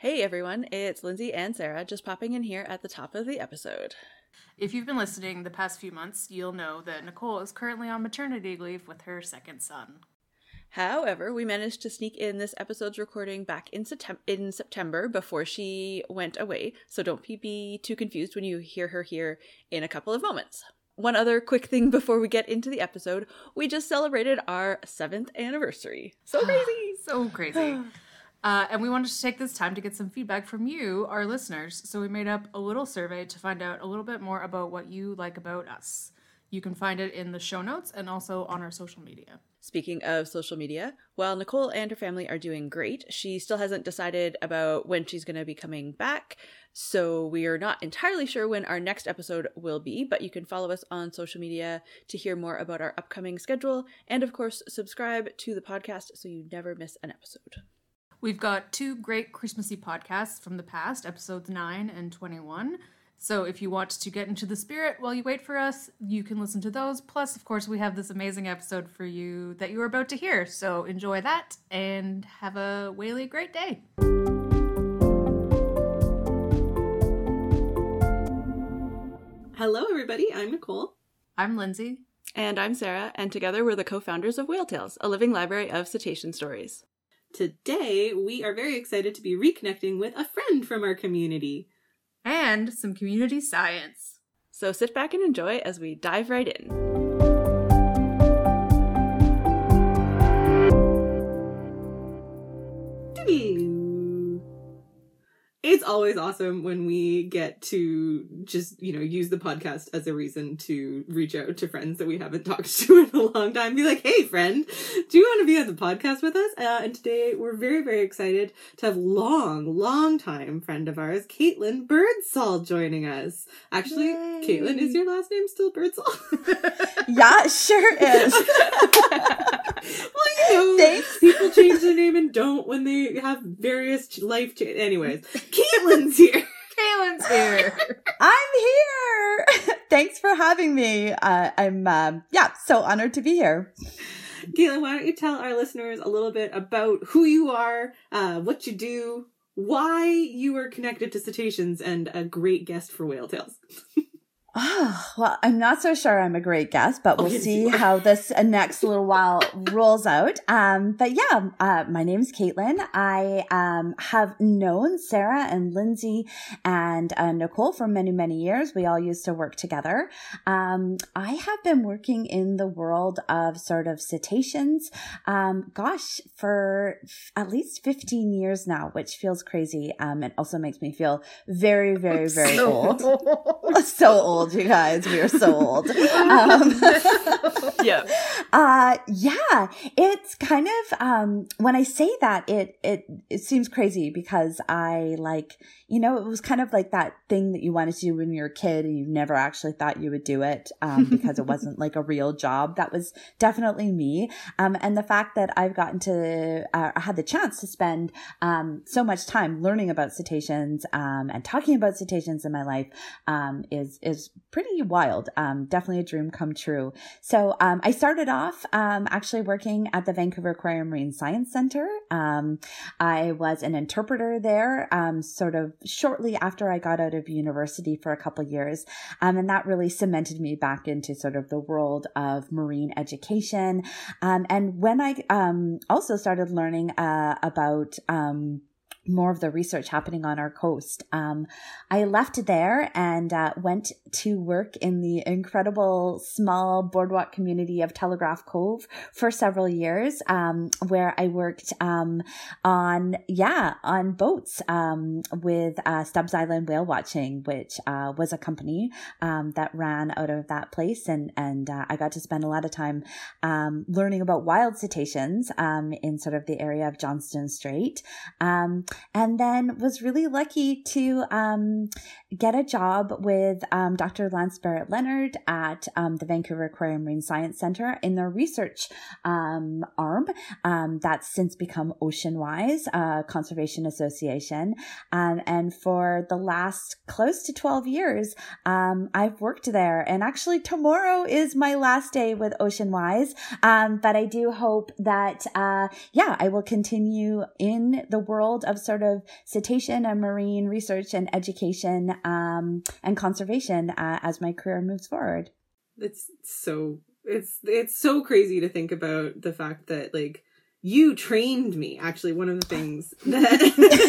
Hey everyone, it's Lindsay and Sarah just popping in here at the top of the episode. If you've been listening the past few months, you'll know that Nicole is currently on maternity leave with her second son. However, we managed to sneak in this episode's recording back in, Septem- in September before she went away, so don't be too confused when you hear her here in a couple of moments. One other quick thing before we get into the episode we just celebrated our seventh anniversary. So crazy! so crazy. Uh, and we wanted to take this time to get some feedback from you, our listeners. So we made up a little survey to find out a little bit more about what you like about us. You can find it in the show notes and also on our social media. Speaking of social media, while Nicole and her family are doing great, she still hasn't decided about when she's going to be coming back. So we are not entirely sure when our next episode will be, but you can follow us on social media to hear more about our upcoming schedule. And of course, subscribe to the podcast so you never miss an episode. We've got two great Christmassy podcasts from the past, episodes 9 and 21. So if you want to get into the spirit while you wait for us, you can listen to those. Plus, of course, we have this amazing episode for you that you are about to hear. So enjoy that and have a whaley great day. Hello, everybody. I'm Nicole. I'm Lindsay. And I'm Sarah, and together we're the co founders of Whale Tales, a living library of cetacean stories. Today, we are very excited to be reconnecting with a friend from our community. And some community science. So sit back and enjoy as we dive right in. It's always awesome when we get to just you know use the podcast as a reason to reach out to friends that we haven't talked to in a long time. Be like hey friend do you want to be on the podcast with us? Uh, and today we're very very excited to have long long time friend of ours caitlin birdsall joining us. Actually Yay. caitlin is your last name still birdsall? Yeah sure is well you know people change their name and don't when they have various life change anyways Caitlin's here. Caitlin's here. I'm here. Thanks for having me. Uh, I'm, um, yeah, so honored to be here. Caitlin, why don't you tell our listeners a little bit about who you are, uh, what you do, why you are connected to cetaceans, and a great guest for Whale Tales. Oh, well, I'm not so sure I'm a great guest, but we'll see how this uh, next little while rolls out. Um, but yeah, uh, my name's Caitlin. I um, have known Sarah and Lindsay and uh, Nicole for many, many years. We all used to work together. Um, I have been working in the world of sort of cetaceans, um, gosh, for f- at least 15 years now, which feels crazy. Um, it also makes me feel very, very, very so old. so old old, you guys. We are so old. Um, yeah. Uh, yeah. It's kind of, um, when I say that, it, it, it seems crazy because I like, you know, it was kind of like that thing that you wanted to do when you were a kid and you never actually thought you would do it, um, because it wasn't like a real job. That was definitely me. Um, and the fact that I've gotten to, uh, I had the chance to spend, um, so much time learning about cetaceans, um, and talking about cetaceans in my life, um, is, is pretty wild. Um, definitely a dream come true. So um, I started off um, actually working at the Vancouver Aquarium Marine Science Center. Um, I was an interpreter there, um, sort of shortly after I got out of university for a couple years, um, and that really cemented me back into sort of the world of marine education. and when I also started learning uh, about more of the research happening on our coast. Um, I left there and uh, went to work in the incredible small boardwalk community of Telegraph Cove for several years, um, where I worked um, on, yeah, on boats um, with uh, Stubbs Island Whale Watching, which uh, was a company um, that ran out of that place. And, and uh, I got to spend a lot of time um, learning about wild cetaceans in sort of the area of Johnston Strait. And then was really lucky to um, get a job with um, Dr. Lance Barrett Lennard at um, the Vancouver Aquarium Marine Science Center in their research um, arm um, that's since become Oceanwise uh, Conservation Association. Um, and for the last close to 12 years, I've worked there. And actually, tomorrow is my last day with Oceanwise. but I do hope that, uh, yeah, I will continue in the world of sort of cetacean and marine research and education um, and conservation uh, as my career moves forward. It's so it's it's so crazy to think about the fact that like you trained me actually one of the things that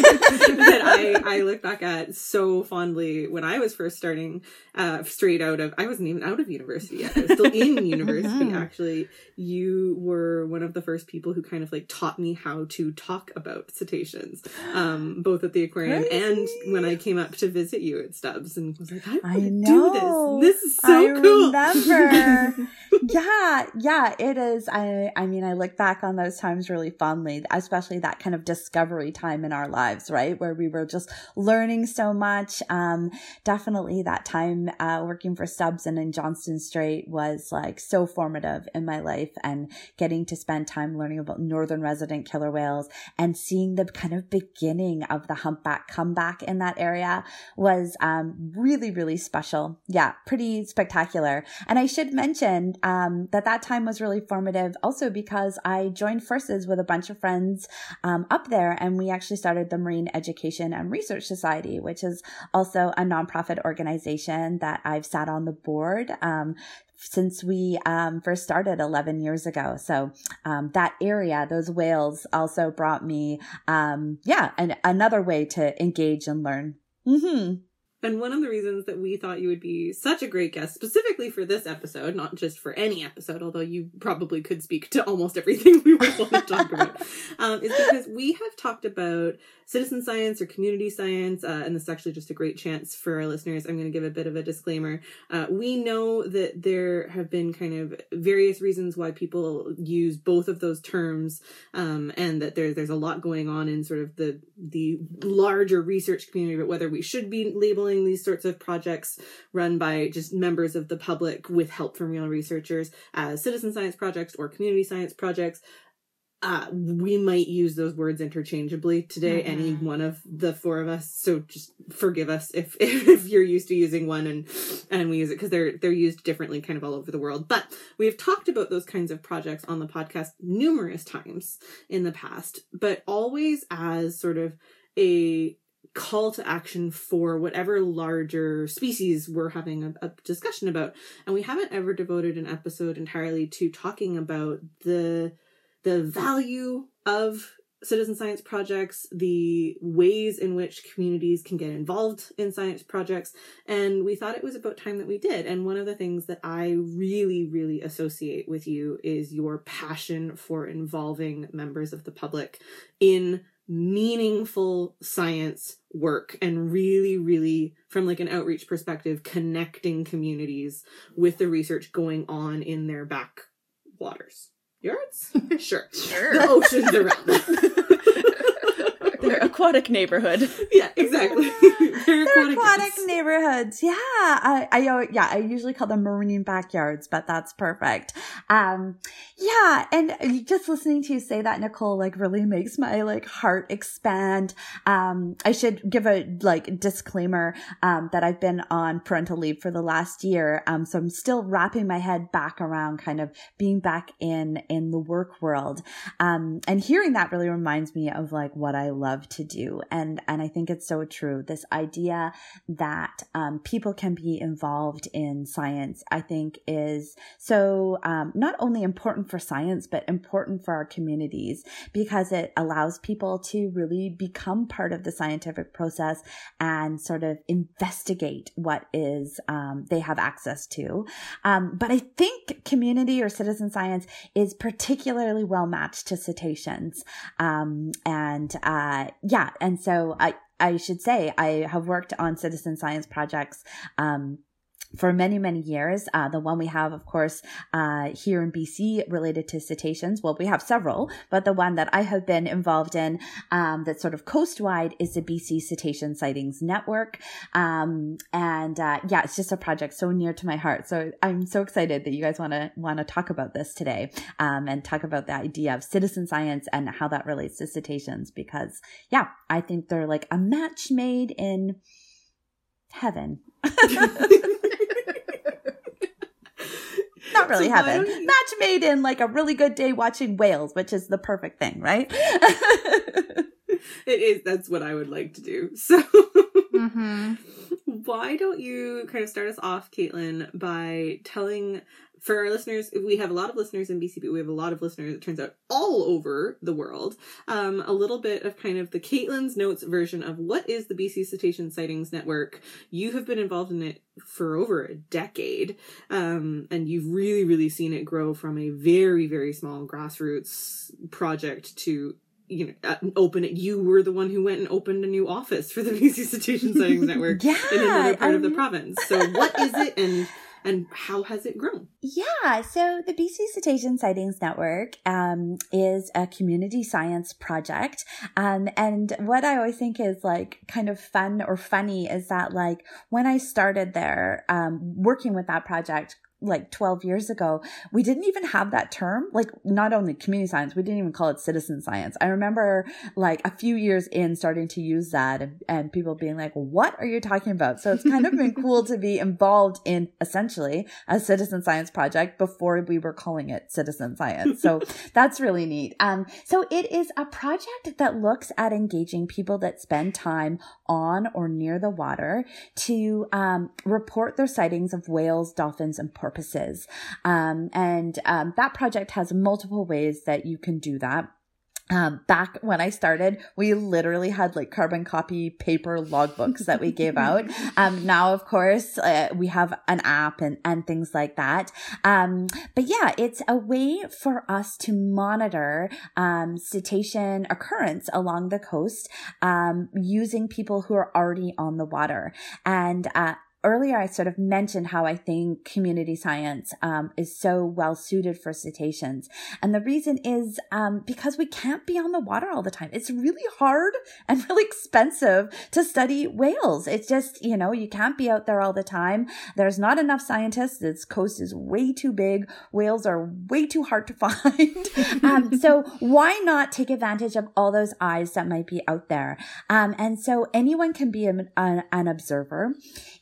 that I, I look back at so fondly when I was first starting uh, straight out of I wasn't even out of university yet I was still in university Mhm. actually you were one of the first people who kind of like taught me how to talk about cetaceans um both at the aquarium and when I came up to visit you at Stubbs and was like I I know. do this this is so I cool remember. yeah, yeah, it is. I I mean, I look back on those times really fondly, especially that kind of discovery time in our lives, right? Where we were just learning so much. Um, definitely that time uh, working for Stubbs and in Johnston Strait was like so formative in my life and getting to spend time learning about northern resident killer whales and seeing the kind of beginning of the humpback comeback in that area was um, really, really special. Yeah, pretty spectacular. And I should mention um, that that time was really formative also because I joined forces with a bunch of friends um, up there and we actually started the Marine Education and Research Society, which is also a nonprofit organization that I've sat on the board. Um, since we um, first started 11 years ago. So um, that area, those whales also brought me, um, yeah, an, another way to engage and learn. hmm And one of the reasons that we thought you would be such a great guest, specifically for this episode, not just for any episode, although you probably could speak to almost everything we would want to talk about, um, is because we have talked about citizen science or community science, uh, and this is actually just a great chance for our listeners. I'm going to give a bit of a disclaimer. Uh, we know that there have been kind of various reasons why people use both of those terms, um, and that there, there's a lot going on in sort of the the larger research community about whether we should be labeling these sorts of projects run by just members of the public with help from real researchers as citizen science projects or community science projects uh, we might use those words interchangeably today, any Mhm. one of the four of us. So just forgive us if if you're used to using one and and we use it because they're they're used differently, kind of all over the world. But we have talked about those kinds of projects on the podcast numerous times in the past, but always as sort of a call to action for whatever larger species we're having a, a discussion about and we haven't ever devoted an episode entirely to talking about the the value of citizen science projects, the ways in which communities can get involved in science projects, and we thought it was about time that we did. And one of the things that I really, really associate with you is your passion for involving members of the public in meaningful science work and really really from like an outreach perspective connecting communities with the research going on in their back waters. Yards sure. Sure. the oceans around. them Their aquatic neighborhood. yeah exactly They're They're aquatic neighborhoods. Yeah. I, I, yeah, I usually call them marine backyards, but that's perfect. Um, yeah. And just listening to you say that, Nicole, like really makes my like heart expand. Um, I should give a like disclaimer, um, that I've been on parental leave for the last year. Um, so I'm still wrapping my head back around kind of being back in, in the work world. Um, and hearing that really reminds me of like what I love to do. And, and I think it's so true. This idea that, um, people can be involved in science, I think is so, um, not only important for science, but important for our communities because it allows people to really become part of the scientific process and sort of investigate what is, um, they have access to. Um, but I think community or citizen science is particularly well matched to cetaceans. Um, and, uh, yeah. And so I, I should say I have worked on citizen science projects, um, for many, many years. Uh, the one we have, of course, uh, here in BC related to cetaceans. Well, we have several, but the one that I have been involved in, um, that's sort of coastwide is the BC Cetacean Sightings Network. Um, and, uh, yeah, it's just a project so near to my heart. So I'm so excited that you guys want to, want to talk about this today, um, and talk about the idea of citizen science and how that relates to cetaceans because, yeah, I think they're like a match made in heaven. Not really So heaven. you- Match made in like a really good day watching whales, which is the perfect thing, right? it is. That's what I would like to do. So, mm-hmm. Why don't you kind of start us off, Caitlin, by telling for our listeners, we have a lot of listeners in BC, but we have a lot of listeners, it turns out, all over the world. Um, a little bit of kind of the Caitlin's Notes version of what is the BC Cetacean Sightings Network. You have been involved in it for over a decade, um, and you've really, really seen it grow from a very, very small grassroots project to you know, uh, open it. You were the one who went and opened a new office for the BC Cetacean Sightings Network yeah, in another part of the province. So, what is it, and and how has it grown? Yeah, so the BC Cetacean Sightings Network um, is a community science project. Um, and what I always think is like kind of fun or funny is that like when I started there um, working with that project, like 12 years ago, we didn't even have that term. Like, not only community science, we didn't even call it citizen science. I remember like a few years in starting to use that and, and people being like, what are you talking about? So it's kind of been cool to be involved in essentially a citizen science project before we were calling it citizen science. So that's really neat. Um, so it is a project that looks at engaging people that spend time on or near the water to um, report their sightings of whales, dolphins, and porpoises. Um, and um, that project has multiple ways that you can do that. Um, back when I started, we literally had like carbon copy paper logbooks that we gave out. Um, now, of course, uh, we have an app and, and things like that. Um, but yeah, it's a way for us to monitor, um, cetacean occurrence along the coast, um, using people who are already on the water. And, uh, earlier I sort of mentioned how I think community science um, is so well suited for cetaceans. And the reason is um, because we can't be on the water all the time. It's really hard and really expensive to study whales. It's just, you know, you can't be out there all the time. There's not enough scientists. This coast is way too big. Whales are way too hard to find. um, so why not take advantage of all those eyes that might be out there? Um, and so anyone can be an, an, an observer.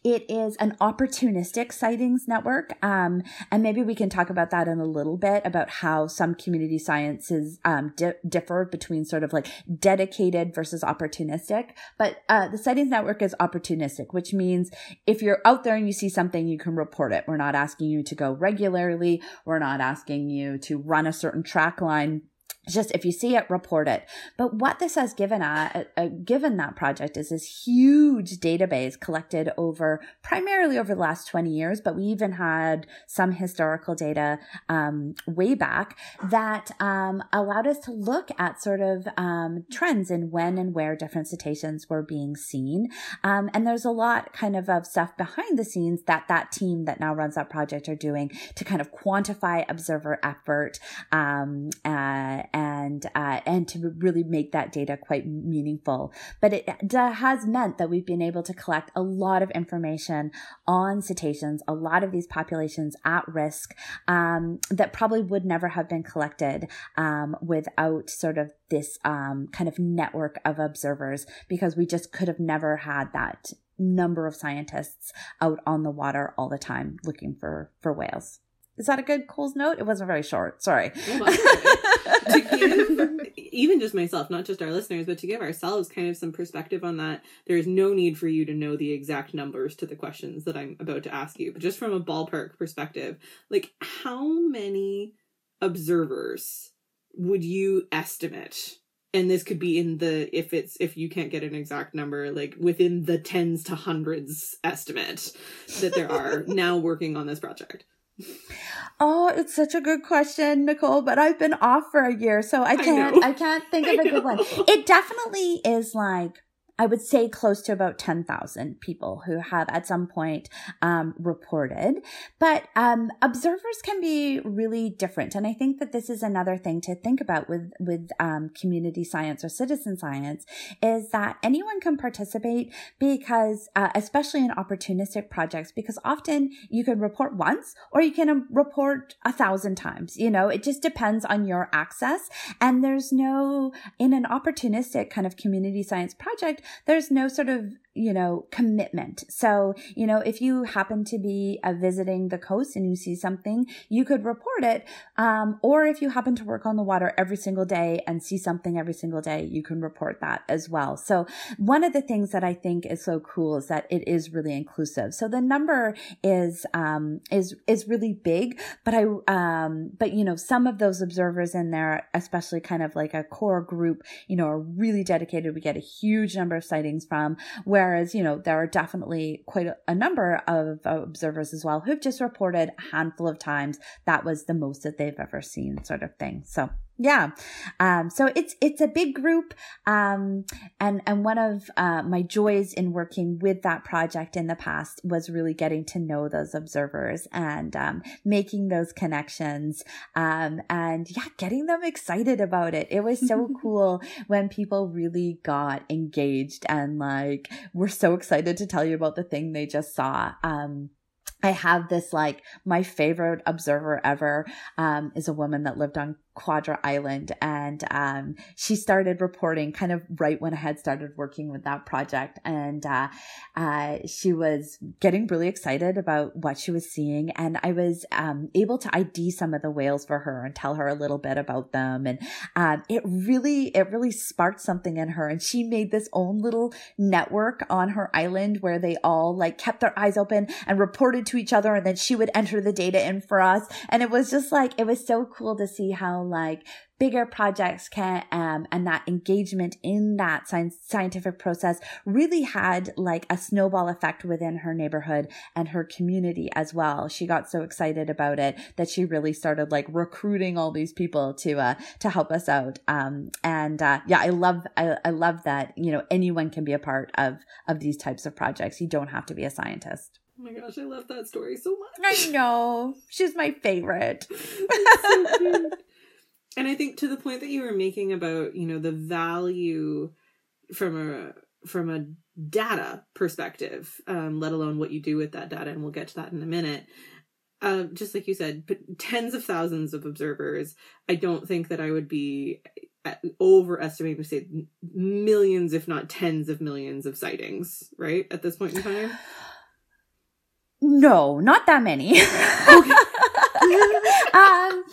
It is an opportunistic sightings network. Um, and maybe we can talk about that in a little bit about how some community sciences um, di- differ between sort of like dedicated versus opportunistic. But uh, the sightings network is opportunistic, which means if you're out there and you see something, you can report it. We're not asking you to go regularly. We're not asking you to run a certain track line just if you see it report it. But what this has given uh, uh, given that project is this huge database collected over primarily over the last 20 years but we even had some historical data um, way back that um, allowed us to look at sort of um, trends in when and where different cetaceans were being seen. Um, and there's a lot kind of of stuff behind the scenes that that team that now runs that project are doing to kind of quantify observer effort um, uh, and uh, and to really make that data quite meaningful. But it has meant that we've been able to collect a lot of information on cetaceans, a lot of these populations at risk um, that probably would never have been collected um, without sort of this um, kind of network of observers because we just could have never had that number of scientists out on the water all the time looking for for whales. Is that a good Cole's note? It wasn't very short. Sorry. to give, even just myself, not just our listeners, but to give ourselves kind of some perspective on that, there's no need for you to know the exact numbers to the questions that I'm about to ask you. But just from a ballpark perspective, like how many observers would you estimate? And this could be in the if it's if you can't get an exact number, like within the tens to hundreds estimate that there are now working on this project. Oh, it's such a good question, Nicole, but I've been off for a year, so I can't I, I can't think of a good one. It definitely is like I would say close to about 10,000 people who have at some point um, reported. But um, observers can be really different. And I think that this is another thing to think about with, with um, community science or citizen science is that anyone can participate because, uh, especially in opportunistic projects, because often you can report once or you can um, report a thousand times. You know, it just depends on your access. And there's no, in an opportunistic kind of community science project, there's no sort of you know, commitment. So, you know, if you happen to be uh, visiting the coast and you see something, you could report it. Um, or if you happen to work on the water every single day and see something every single day, you can report that as well. So one of the things that I think is so cool is that it is really inclusive. So the number is, um, is, is really big, but I, um, but you know, some of those observers in there, especially kind of like a core group, you know, are really dedicated. We get a huge number of sightings from where Whereas, you know, there are definitely quite a, number of observers as well who've just reported a handful of times that was the most that they've ever seen, sort of thing. So, yeah. Um, so it's, it's a big group. Um, and, and one of, uh, my joys in working with that project in the past was really getting to know those observers and, um, making those connections. Um, and yeah, getting them excited about it. It was so cool when people really got engaged and like, were so excited to tell you about the thing they just saw. Um, I have this like my favorite observer ever um, is a woman that lived on Quadra Island. And um, she started reporting kind of right when I had started working with that project. And uh, uh, she was getting really excited about what she was seeing. And I was um, able to ID some of the whales for her and tell her a little bit about them. And um, it really, it really sparked something in her. And she made this own little network on her island where they all like kept their eyes open and reported to each other. And then she would enter the data in for us. And it was just like, it was so cool to see how like bigger projects can um, and that engagement in that science, scientific process really had like a snowball effect within her neighborhood and her community as well she got so excited about it that she really started like recruiting all these people to uh to help us out um and uh yeah i love I, I love that you know anyone can be a part of of these types of projects you don't have to be a scientist Oh my gosh, I love that story so much. I know. She's my favorite. and I think to the point that you were making about, you know, the value from a from a data perspective, um, let alone what you do with that data, and we'll get to that in a minute. Uh, just like you said, tens of thousands of observers. I don't think that I would be uh, overestimating to say millions, if not tens of millions of sightings, right? At this point in time? No, not that many. um,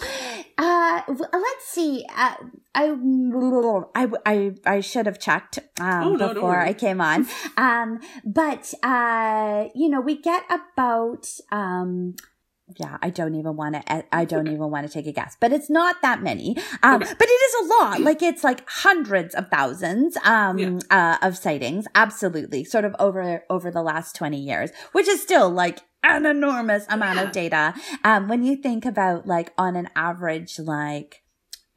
uh, let's see. Uh, I, I, I, I should have checked um, oh, no, before I came on. Um, but uh, you know, we get about um, yeah, I don't even want to, I don't even want to take a guess, but it's not that many. Um, okay. but it is a lot. Like it's like hundreds of thousands, um, yeah. uh, of sightings. Absolutely. Sort of over, over the last 20 years, which is still like an enormous amount yeah. of data. Um, when you think about like on an average, like,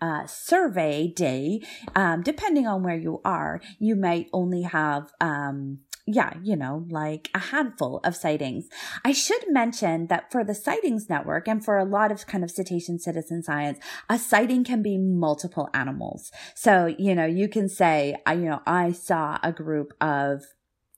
uh, survey day, um, depending on where you are, you might only have, um, yeah, you know, like a handful of sightings. I should mention that for the sightings network and for a lot of kind of cetacean citizen science, a sighting can be multiple animals. So, you know, you can say, I, you know, I saw a group of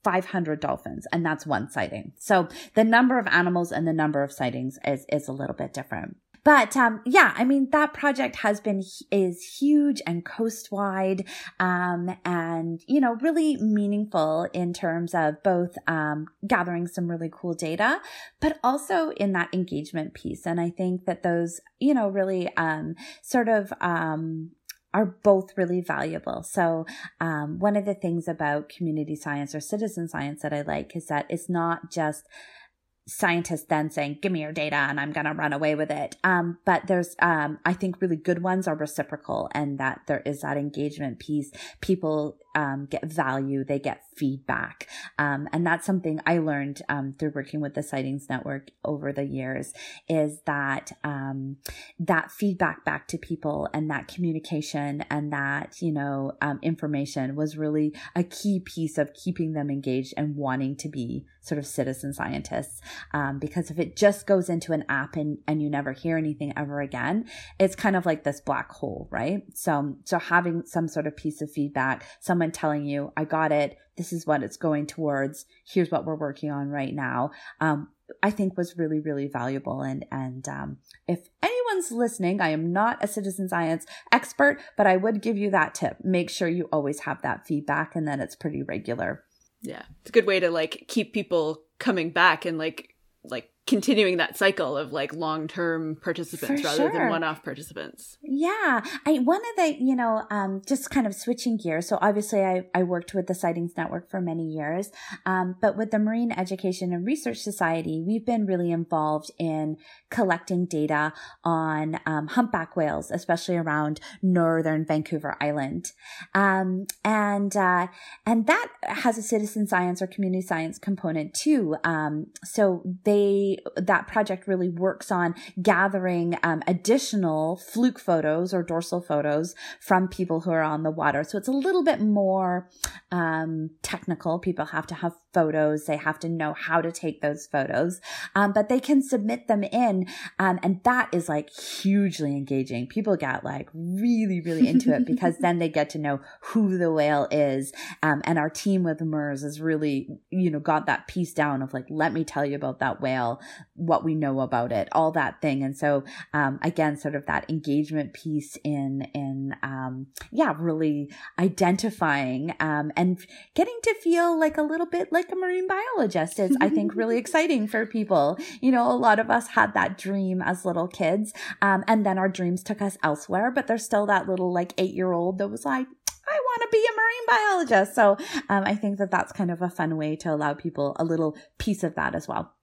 500 dolphins and that's one sighting. So the number of animals and the number of sightings is, is a little bit different. But um, yeah, I mean that project has been is huge and coastwide, um, and you know really meaningful in terms of both um, gathering some really cool data, but also in that engagement piece. And I think that those you know really um, sort of um, are both really valuable. So, um, one of the things about community science or citizen science that I like is that it's not just scientists then saying, give me your data and I'm going to run away with it. Um, but there's, um, I think really good ones are reciprocal and that there is that engagement piece. People, um, get value, they get feedback. Um, and that's something I learned, um, through working with the Sightings Network over the years is that, um, that feedback back to people and that communication and that, you know, um, information was really a key piece of keeping them engaged and wanting to be sort of citizen scientists. Um, because if it just goes into an app and, and you never hear anything ever again, it's kind of like this black hole, right? So, so having some sort of piece of feedback, some someone telling you, I got it. this is what it's going towards. Here's what we're working on right now. Um, I think was really, really valuable. And, and, um, if anyone's listening, I am not a citizen science expert, but I would give you that tip. Make sure you always have that feedback and then it's pretty regular. Yeah. It's a good way to like keep people coming back and like, like continuing that cycle of like long-term participants For rather sure. than one-off participants. Yeah. I one of the, you know, um, just kind of switching gears. So obviously I, I worked with the Sightings Network for many years. Um, but with the Marine Education and Research Society, we've been really involved in collecting data on um, humpback whales, especially around northern Vancouver Island. Um, and uh, and that has a citizen science or community science component too. Um, so they that project really works on gathering um, additional fluke photos or dorsal photos from people who are on the water. So it's a little bit more um, technical. People have to have photos. They have to know how to take those photos, um, but they can submit them in, um, and that is like hugely engaging. People get like really, really into it because then they get to know who the whale is. Um, and our team with MERS has really, you know, got that piece down of like, let me tell you about that whale, what we know about it, all that thing. And so, um, again, sort of that engagement piece in, in, um, yeah, really identifying, um, and getting to feel like a little bit like a marine biologist is, I think, really exciting for people. You know, a lot of us had that dream as little kids. Um, and then our dreams took us elsewhere, but there's still that little like eight year old that was like, I want to be a marine biologist. So um, I think that that's kind of a fun way to allow people a little piece of that as well.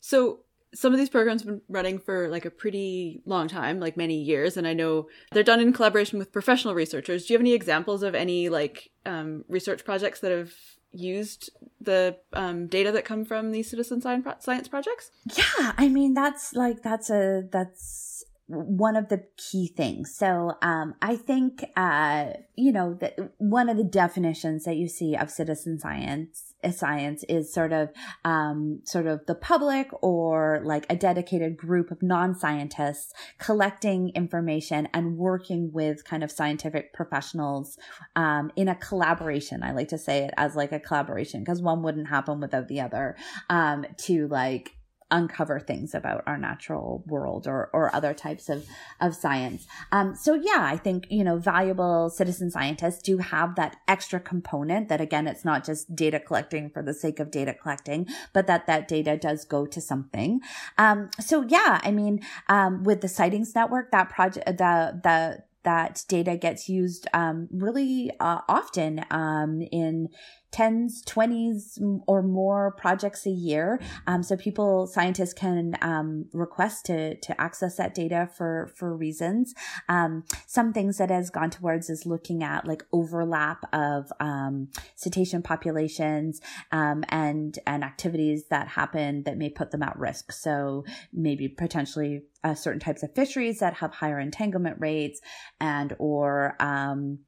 So some of these programs have been running for like a pretty long time, like many years, and I know they're done in collaboration with professional researchers. Do you have any examples of any like um, research projects that have used the um, data that come from these citizen science science projects? Yeah, I mean that's like that's a that's one of the key things. So um, I think uh, you know that one of the definitions that you see of citizen science science is sort of um, sort of the public or like a dedicated group of non-scientists collecting information and working with kind of scientific professionals um, in a collaboration. I like to say it as like a collaboration because one wouldn't happen without the other um, to like uncover things about our natural world or, or other types of, of science. Um, so yeah, I think, you know, valuable citizen scientists do have that extra component that again, it's not just data collecting for the sake of data collecting, but that that data does go to something. Um, so yeah, I mean, um, with the sightings network, that project, the, the, that data gets used um, really uh, often um, in tens, twenties, or more projects a year. Um, so people, scientists can um, request to to access that data for for reasons. Um, some things that has gone towards is looking at like overlap of um, cetacean populations um, and and activities that happen that may put them at risk. So maybe potentially uh, certain types of fisheries that have higher entanglement rates and or um,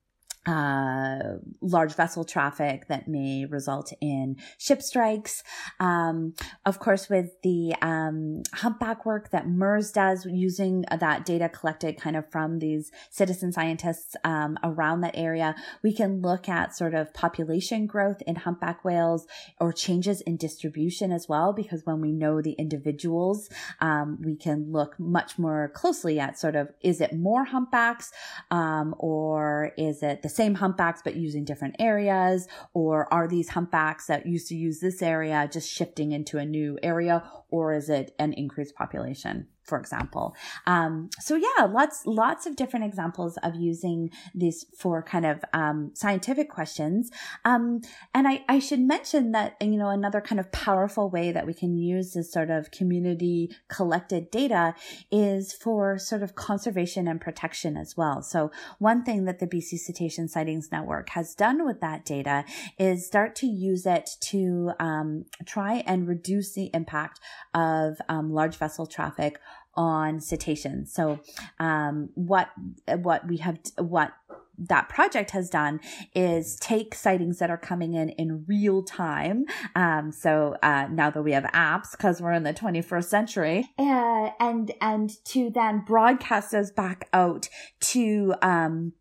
uh, large vessel traffic that may result in ship strikes. Um, of course, with the um, humpback work that MERS does using that data collected kind of from these citizen scientists um, around that area, we can look at sort of population growth in humpback whales or changes in distribution as well, because when we know the individuals, um, we can look much more closely at sort of is it more humpbacks um, or is it the same humpbacks but using different areas? Or are these humpbacks that used to use this area just shifting into a new area? Or is it an increased population for example. Um, so yeah lots lots of different examples of using this for kind of um, scientific questions. Um, and I, I should mention that you know another kind of powerful way that we can use this sort of community collected data is for sort of conservation and protection as well. So one thing that the bc cetacean sightings network has done with that data is start to use it to um, try and reduce the impact of um, large vessel traffic on cetaceans. So, um, what what we have what that project has done is take sightings that are coming in in real time. Um, so uh, now that we have apps, because we're in the 21st century, uh, and and to then broadcast those back out to um,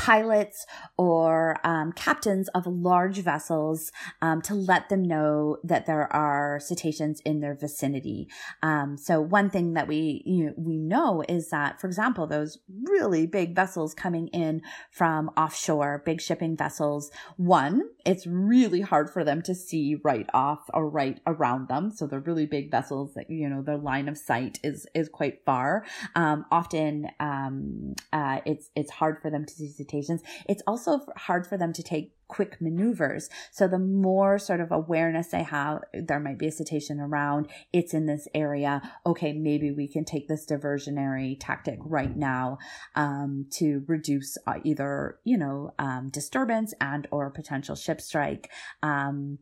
pilots or um, captains of large vessels um, to let them know that there are cetaceans in their vicinity. Um, so one thing that we you know, we know is that, for example, those really big vessels coming in from offshore, big shipping vessels. One, it's really hard for them to see right off or right around them. So they're really big vessels that you know their line of sight is is quite far. Um, often, um, uh, it's it's hard for them to see cetaceans. It's also hard for them to take quick maneuvers. So the more sort of awareness they have, there might be a cetacean around, it's in this area. Okay, maybe we can take this diversionary tactic right now um, to reduce uh, either, you know, um, disturbance and or potential ship strike. Um,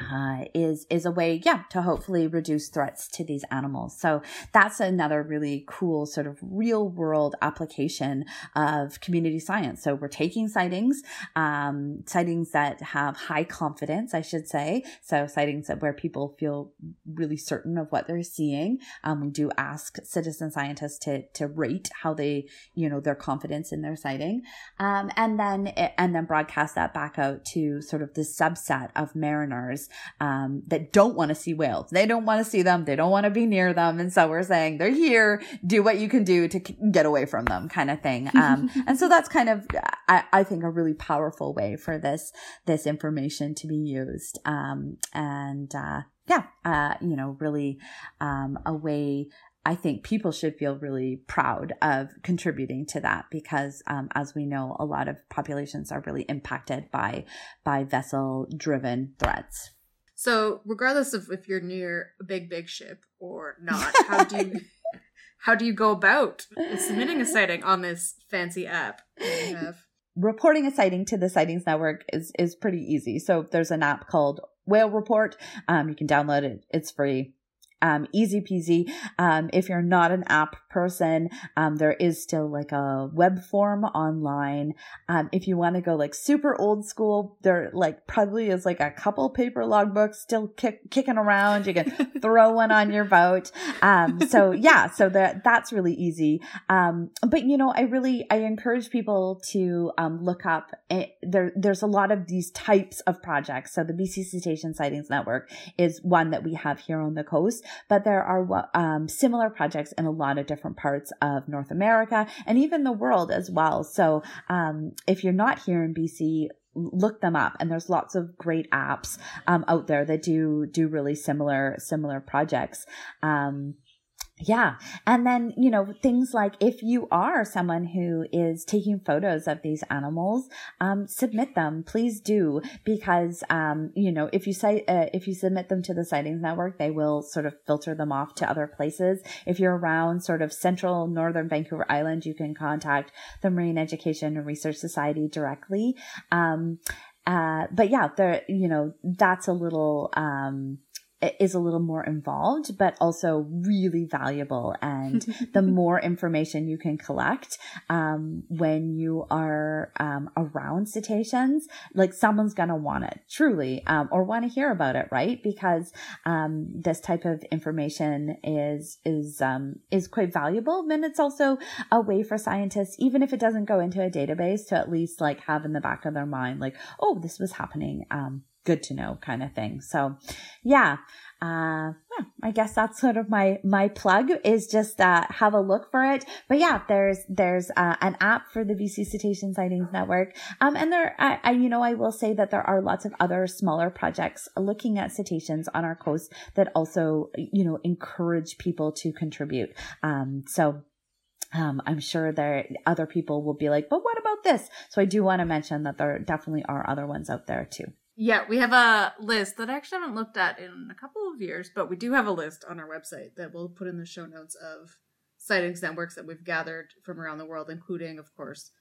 uh, is is a way, yeah, to hopefully reduce threats to these animals. So that's another really cool sort of real world application of community science. So we're taking sightings, um, sightings that have high confidence, I should say. So sightings that where people feel really certain of what they're seeing. Um, we do ask citizen scientists to to rate how they, you know, their confidence in their sighting, um, and then and then broadcast that back out to sort of the subset of mariners um, that don't want to see whales. They don't want to see them. They don't want to be near them. And so we're saying they're here. Do what you can do to get away from them, kind of thing. Um, and so that's kind of, I, I, think, a really powerful way for this this information to be used. Um, and uh, yeah, uh, you know, really um, a way I think people should feel really proud of contributing to that because, um, as we know, a lot of populations are really impacted by by vessel driven threats. So, regardless of if you're near a big, big ship or not, how do you how do you go about submitting a sighting on this fancy app? Reporting a sighting to the Sightings Network is is pretty easy. So there's an app called Whale Report. Um, you can download it; it's free um, easy peasy. Um, if you're not an app person, um, there is still like a web form online. Um, if you want to go like super old school, there like probably is like a couple paper logbooks still kick, kicking around. You can throw one on your boat. Um, so yeah, so that that's really easy. Um, but you know, I really I encourage people to um, look up. It, eh, there, there's a lot of these types of projects. So the BC Cetacean Sightings Network is one that we have here on the coast but there are um, similar projects in a lot of different parts of North America and even the world as well. So um, if you're not here in BC, look them up and there's lots of great apps um, out there that do do really similar similar projects um, yeah. And then, you know, things like if you are someone who is taking photos of these animals, um, submit them. Please do because, um, you know, if you say, uh, if you submit them to the sightings network, they will sort of filter them off to other places. If you're around sort of central northern Vancouver Island, you can contact the Marine Education and Research Society directly. Um, uh, but yeah, there, you know, that's a little, um, is a little more involved, but also really valuable. And the more information you can collect um, when you are um, around cetaceans, like someone's gonna want it truly, um, or want to hear about it, right? Because um, this type of information is is um, is quite valuable, and it's also a way for scientists, even if it doesn't go into a database, to at least like have in the back of their mind, like, oh, this was happening um, good to know kind of thing. So yeah, uh, yeah, I guess that's sort of my, my plug is just, uh, have a look for it. But yeah, there's, there's, uh, an app for the BC Cetacean Sightings Network. Um, and there, I, I, you know, I will say that there are lots of other smaller projects looking at cetaceans on our coast that also, you know, encourage people to contribute. Um, so, um, I'm sure there other people will be like, but what about this? So I do want to mention that there definitely are other ones out there too. Yeah, we have a list that I actually haven't looked at in a couple of years, but we do have a list on our website that we'll put in the show notes of sightings networks that we've gathered from around the world, including, of course,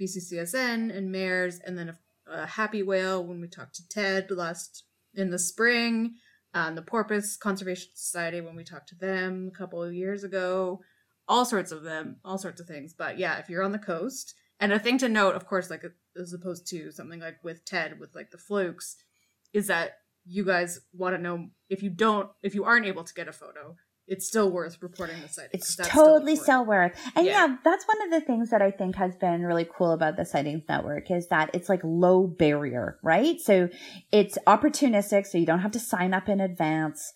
BCCSN and MERS, and then a Happy Whale when we talked to Ted last in the spring, um, the Porpoise Conservation Society when we talked to them a couple of years ago, all sorts of them, all sorts of things. But yeah, if you're on the coast, and a thing to note, of course, like as opposed to something like with Ted with like the flukes, is that you guys want to know if you don't if you aren't able to get a photo, it's still worth reporting the sighting. It's totally still still worth. And Yeah. yeah. that's one of the things that I think has been really cool about the sightings network is that it's like low barrier, right? So it's opportunistic, so you don't have to sign up in advance.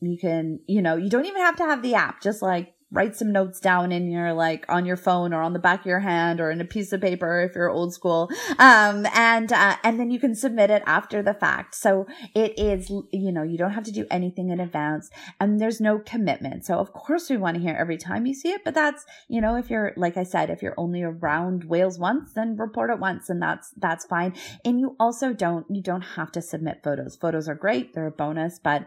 You can, you know, you don't even have to have the app. Just like write some notes down in your like on your phone or on the back of your hand or in a piece of paper if you're old school. Um, and uh, and then you can submit it after the fact. So it is, you know, you don't have to do anything in advance and there's no commitment. So of course we want to hear every time you see it, but that's, you know, if you're, like I said, if you're only around whales once, then report it once and that's, that's fine. And you also don't, you don't have to submit photos. Photos are great. They're a bonus, but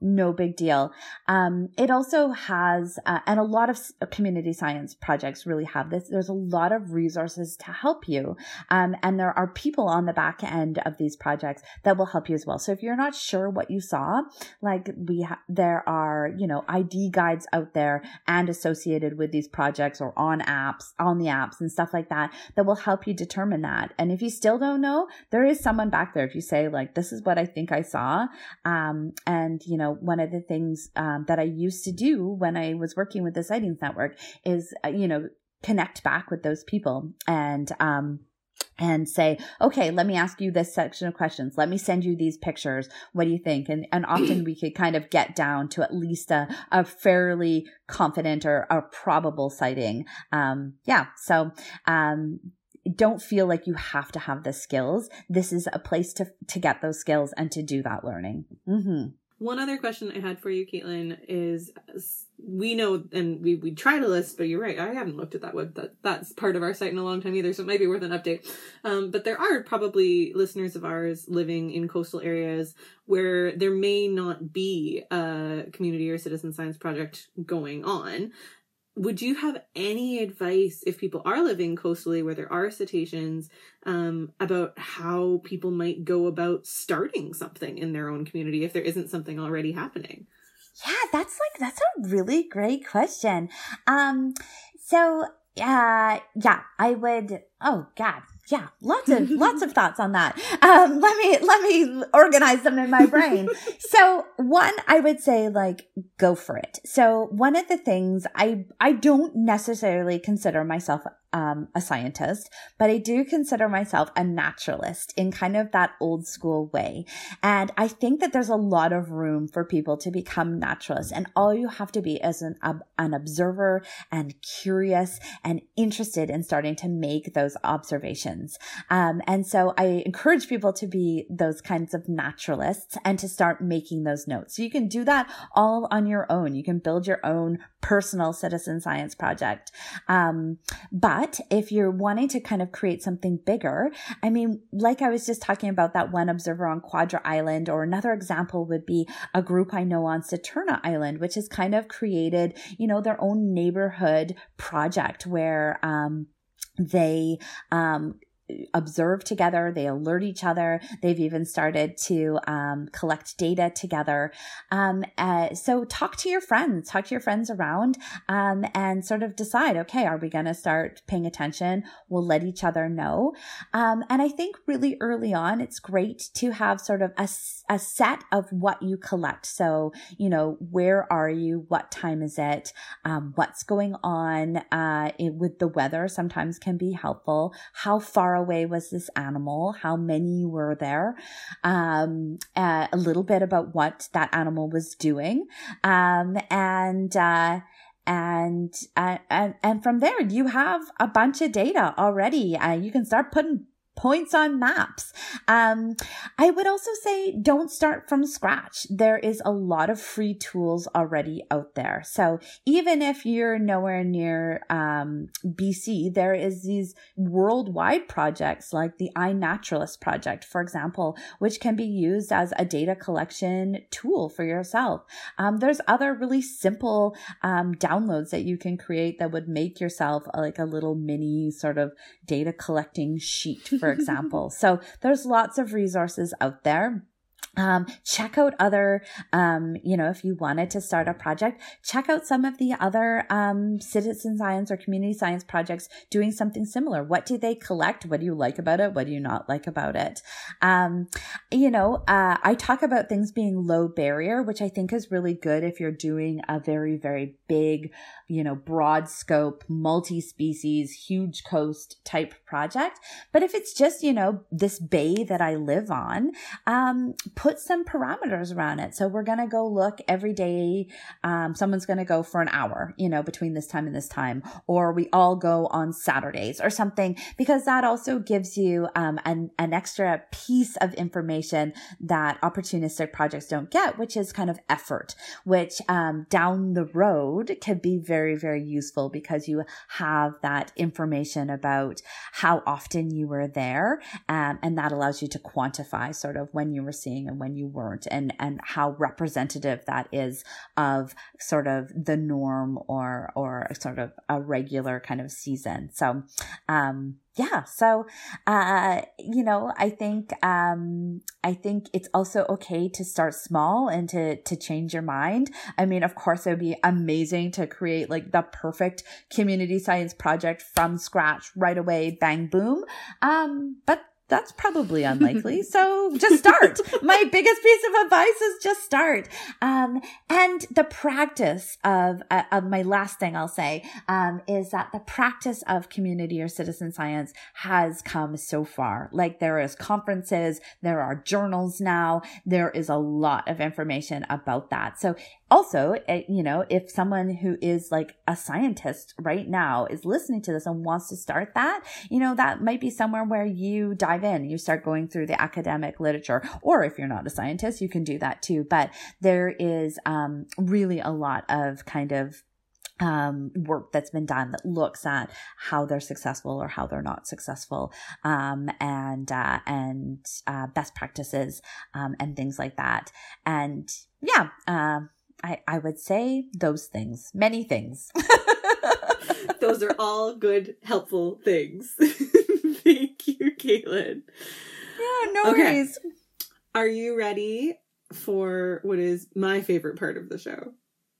no big deal. Um, it also has, uh, and a lot of community science projects really have this. There's a lot of resources to help you. Um, and there are people on the back end of these projects that will help you as well. So if you're not sure what you saw, like we, ha- there are, you know, ID guides out there and associated with these projects or on apps, on the apps and stuff like that, that will help you determine that. And if you still don't know, there is someone back there. If you say like, this is what I think I saw. Um, and you know, one of the things, um, that I used to do when I was working with the sightings network is, uh, you know, connect back with those people and, um, and say, okay, let me ask you this section of questions. Let me send you these pictures. What do you think? And, and often we could kind of get down to at least a, a fairly confident or a probable sighting. Um, yeah. So, um, don't feel like you have to have the skills. This is a place to, to get those skills and to do that learning. Mm-hmm. One other question I had for you, Caitlin, is we know and we we try to list, but you're right. I haven't looked at that web. That that's part of our site in a long time either, so it might be worth an update. Um, but there are probably listeners of ours living in coastal areas where there may not be a community or citizen science project going on. Would you have any advice if people are living coastally where there are cetaceans um, about how people might go about starting something in their own community if there isn't something already happening? Yeah, that's like that's a really great question. Um so uh yeah, I would oh god. Yeah, lots of lots of thoughts on that. Um let me let me organize them in my brain. so, one I would say like go for it. So, one of the things I I don't necessarily consider myself um, a scientist, but I do consider myself a naturalist in kind of that old school way. And I think that there's a lot of room for people to become naturalists. And all you have to be is an, an observer and curious and interested in starting to make those observations. Um, and so I encourage people to be those kinds of naturalists and to start making those notes. So you can do that all on your own. You can build your own personal citizen science project. Um, but if you're wanting to kind of create something bigger, I mean, like I was just talking about that one observer on Quadra Island, or another example would be a group I know on Saturna Island, which has kind of created, you know, their own neighborhood project where, um, they, um, observe together they alert each other they've even started to um, collect data together. Um, uh, so talk to your friends talk to your friends around um, and sort of decide okay are we going to start paying attention? We'll let each other know. Um, and i think really early on it's great to have sort of a, a set of what you collect. So you know where are you? What time is it? Um, what's going on? Uh, it, with the weather sometimes can be helpful. How far away was this animal? How many were there? Um, uh, a little bit about what that animal was doing. Um, and, uh, and, uh, and, and from there, you have a bunch of data already. Uh, you can start putting points on maps. Um, I would also say don't start from scratch. There is a lot of free tools already out there. So even if you're nowhere near um, BC, there is these worldwide projects like the iNaturalist project, for example, which can be used as a data collection tool for yourself. Um, there's other really simple um, downloads that you can create that would make yourself a, like a little mini sort of data collecting sheet, for example. so there's lots of resources out there. Um, check out other, um, you know, if you wanted to start a project, check out some of the other um, citizen science or community science projects doing something similar. What do they collect? What do you like about it? What do you not like about it? Um, you know, uh, I talk about things being low barrier, which I think is really good if you're doing a very, very big, you know, broad scope, multi species, huge coast type project. But if it's just, you know, this bay that I live on, um, put some parameters around it. So we're going to go look every day. Um, someone's going to go for an hour, you know, between this time and this time, or we all go on Saturdays or something, because that also gives you um, an, an extra piece of information that opportunistic projects don't get, which is kind of effort, which um, down the road can be very, very useful because you have that information about how often you were there. Um, and that allows you to quantify sort of when you were seeing and when you weren't and and how representative that is of sort of the norm or or sort of a regular kind of season. So um yeah so uh you know i think um i think it's also okay to start small and to to change your mind. I mean of course it would be amazing to create like the perfect community science project from scratch right away bang boom. Um but that's probably unlikely. so just start. My biggest piece of advice is just start. Um, and the practice of, uh, of my last thing I'll say, um, is that the practice of community or citizen science has come so far. Like there is conferences, there are journals now, there is a lot of information about that. So also, eh, you know, if someone who is like a scientist right now is listening to this and wants to start that, you know, that might be somewhere where you dive in, you start going through the academic literature. Or if you're not a scientist, you can do that too. But there is um, really a lot of kind of um, work that's been done that looks at how they're successful or how they're not successful, um, and uh, and uh, best practices um, and things like that. And yeah, uh, I, I would say those things, many things. those are all good, helpful things. Thank you, Caitlin. Yeah, no okay. worries. Are you ready for what is my favorite part of the show?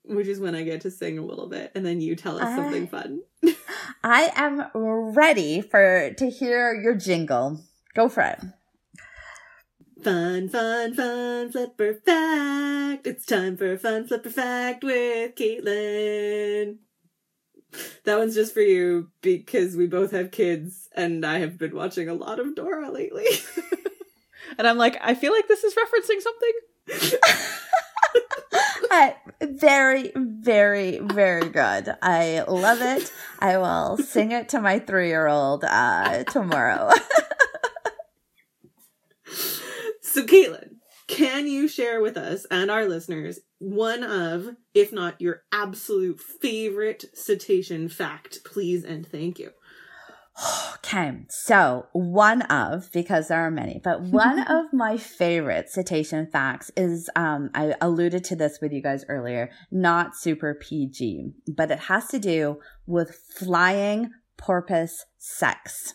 Which is when I get to sing a little bit and then you tell us something uh, fun. I am ready for to hear your jingle. Go for it. Fun, fun, fun, flipper fact. It's time for a fun flipper fact with Caitlin. That one's just for you because we both have kids and I have been watching a lot of Dora lately. and I'm like, I feel like this is referencing something. uh, very, very, very good. I love it. I will sing it to my three year old uh, tomorrow. So, Caitlin, can you share with us and our listeners one of, if not your absolute favorite cetacean fact, please and thank you? Okay, so one of, because there are many, but one of my favorite cetacean facts is um, I alluded to this with you guys earlier, not super PG, but it has to do with flying porpoise sex.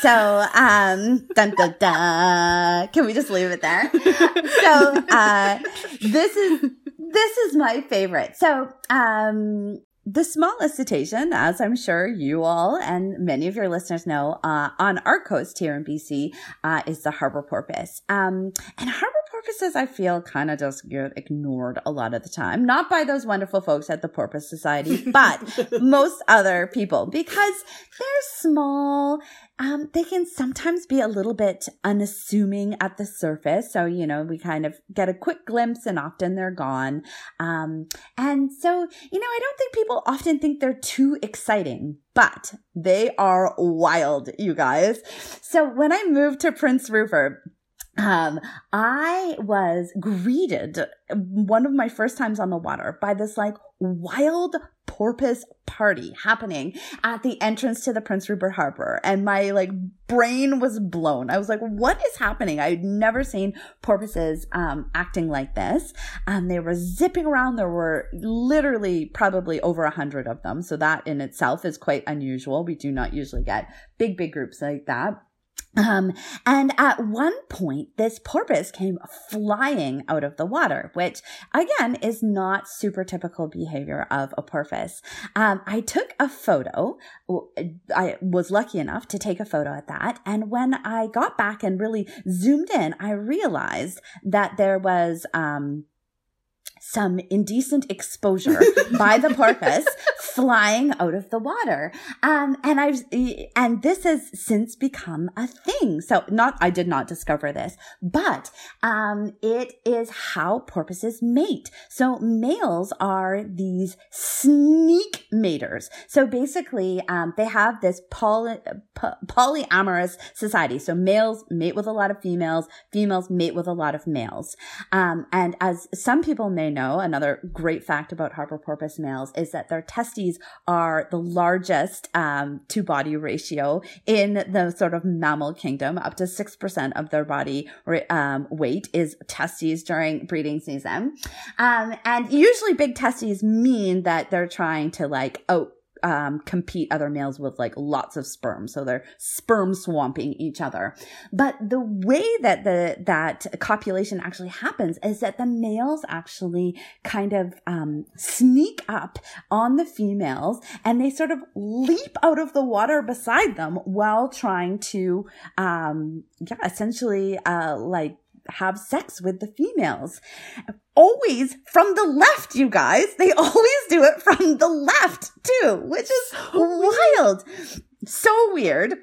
So, um, dun, dun, dun. Can we just leave it there? so, uh, this is, this is my favorite. So, um, the smallest cetacean, as I'm sure you all and many of your listeners know, uh, on our coast here in BC, uh, is the harbor porpoise. Um, and harbor porpoises, I feel, kind of just get ignored a lot of the time. Not by those wonderful folks at the Porpoise Society, but most other people because they're small. Um, they can sometimes be a little bit unassuming at the surface. So, you know, we kind of get a quick glimpse and often they're gone. Um, and so, you know, I don't think people often think they're too exciting, but they are wild, you guys. So when I moved to Prince Rupert, um, I was greeted one of my first times on the water by this like wild porpoise party happening at the entrance to the Prince Rupert Harbor. And my like brain was blown. I was like, what is happening? I'd never seen porpoises, um, acting like this. And um, they were zipping around. There were literally probably over a hundred of them. So that in itself is quite unusual. We do not usually get big, big groups like that. Um, and at one point, this porpoise came flying out of the water, which again is not super typical behavior of a porpoise. Um, I took a photo. I was lucky enough to take a photo at that. And when I got back and really zoomed in, I realized that there was, um, some indecent exposure by the porpoise flying out of the water. Um, and I've, and this has since become a thing. So not, I did not discover this, but, um, it is how porpoises mate. So males are these sneak maters. So basically, um, they have this poly, polyamorous society. So males mate with a lot of females, females mate with a lot of males. Um, and as some people may know, another great fact about harbor porpoise males is that their testes are the largest um, to body ratio in the sort of mammal kingdom. Up to 6% of their body um, weight is testes during breeding season. Um, and usually big testes mean that they're trying to like, oh, um, compete other males with like lots of sperm. So they're sperm swamping each other. But the way that the, that copulation actually happens is that the males actually kind of, um, sneak up on the females and they sort of leap out of the water beside them while trying to, um, yeah, essentially, uh, like have sex with the females. Always from the left, you guys. They always do it from the left too, which is wild. So weird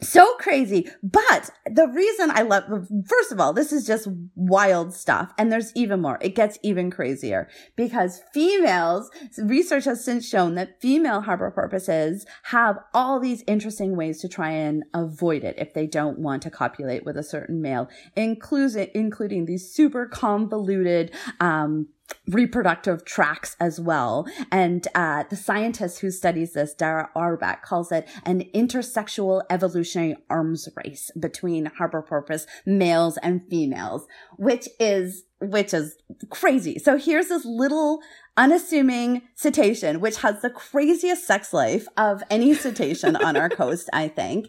so crazy. But the reason I love, first of all, this is just wild stuff. And there's even more. It gets even crazier because females, research has since shown that female harbor porpoises have all these interesting ways to try and avoid it if they don't want to copulate with a certain male, including, including these super convoluted, um, reproductive tracks as well. And uh, the scientist who studies this, Dara Orbach, calls it an intersexual evolutionary arms race between harbor porpoise males and females, which is which is crazy. So here's this little unassuming cetacean, which has the craziest sex life of any cetacean on our coast, I think.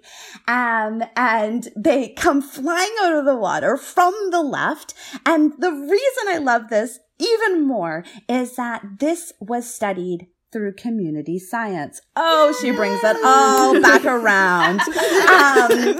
Um, and they come flying out of the water from the left. And the reason I love this even more is that this was studied through community science. Oh, she brings it all back around. Um,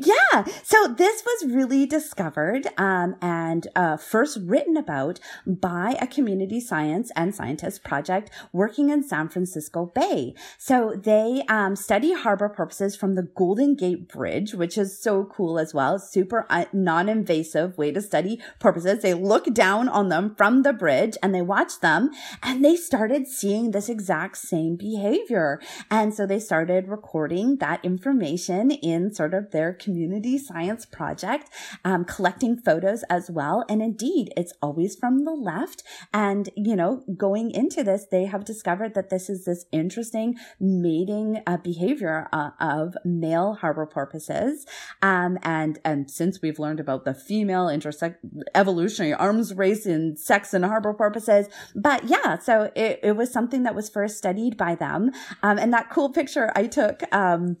yeah. So this was really discovered um, and uh, first written about by a community science and scientist project working in San Francisco Bay. So they um, study harbor porpoises from the Golden Gate Bridge, which is so cool as well. Super uh, non-invasive way to study porpoises. They look down on them from the bridge and they watch them and they started seeing this exact same behavior. And so they started recording that information in sort of their community science project, um, collecting photos as well. And indeed, it's always from the left. And, you know, going into this, they have discovered that this is this interesting mating uh, behavior uh, of male harbor porpoises. Um, and, and since we've learned about the female intersex evolutionary arms race in sex and harbor porpoises, but yeah, so it, it was something that was first studied by them. Um, and that cool picture I took, um,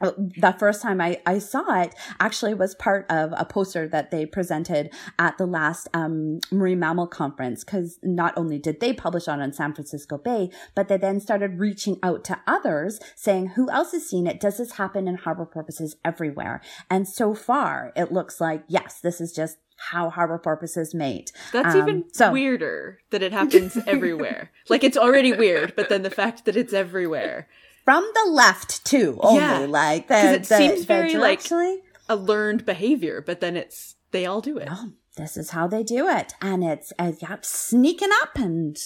the first time I, I saw it actually was part of a poster that they presented at the last um, marine mammal conference because not only did they publish on in San Francisco Bay, but they then started reaching out to others saying, who else has seen it? Does this happen in harbor porpoises everywhere? And so far, it looks like, yes, this is just how harbor porpoises mate. That's um, even so. weirder that it happens everywhere. like it's already weird, but then the fact that it's everywhere from the left too. Only yeah. like the, it the, seems the very like a learned behavior, but then it's they all do it. Oh, this is how they do it, and it's uh, sneaking up and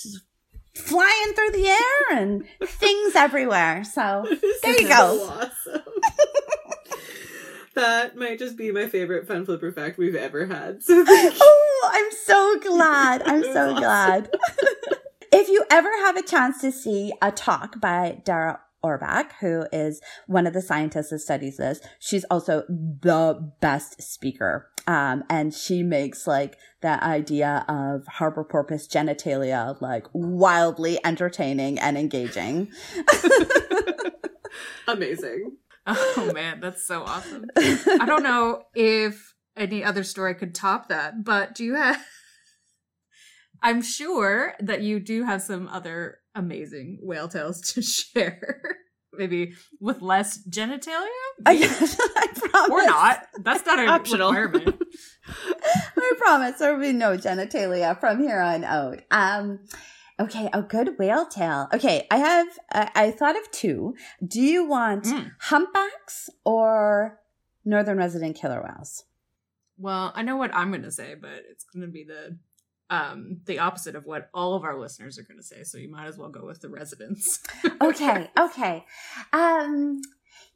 flying through the air and things everywhere. So there you go. Awesome. that might just be my favorite fun flipper fact we've ever had. So oh, I'm so glad. I'm so awesome. glad. if you ever have a chance to see a talk by Dara Orbach, who is one of the scientists that studies this. She's also the best speaker. Um, and she makes like that idea of harbor porpoise genitalia like wildly entertaining and engaging. Amazing. Oh man, that's so awesome. I don't know if any other story could top that, but do you have I'm sure that you do have some other amazing whale tales to share. Maybe with less genitalia? I promise. Or not. That's not an Optional. requirement. I promise there will be no genitalia from here on out. Um, okay, a good whale tail. Okay, I have. I, I thought of two. Do you want Mm. humpbacks or northern resident killer whales? Well, I know what I'm going to say, but it's going to be the um the opposite of what all of our listeners are going to say. So you might as well go with the residents. Okay, okay. Um,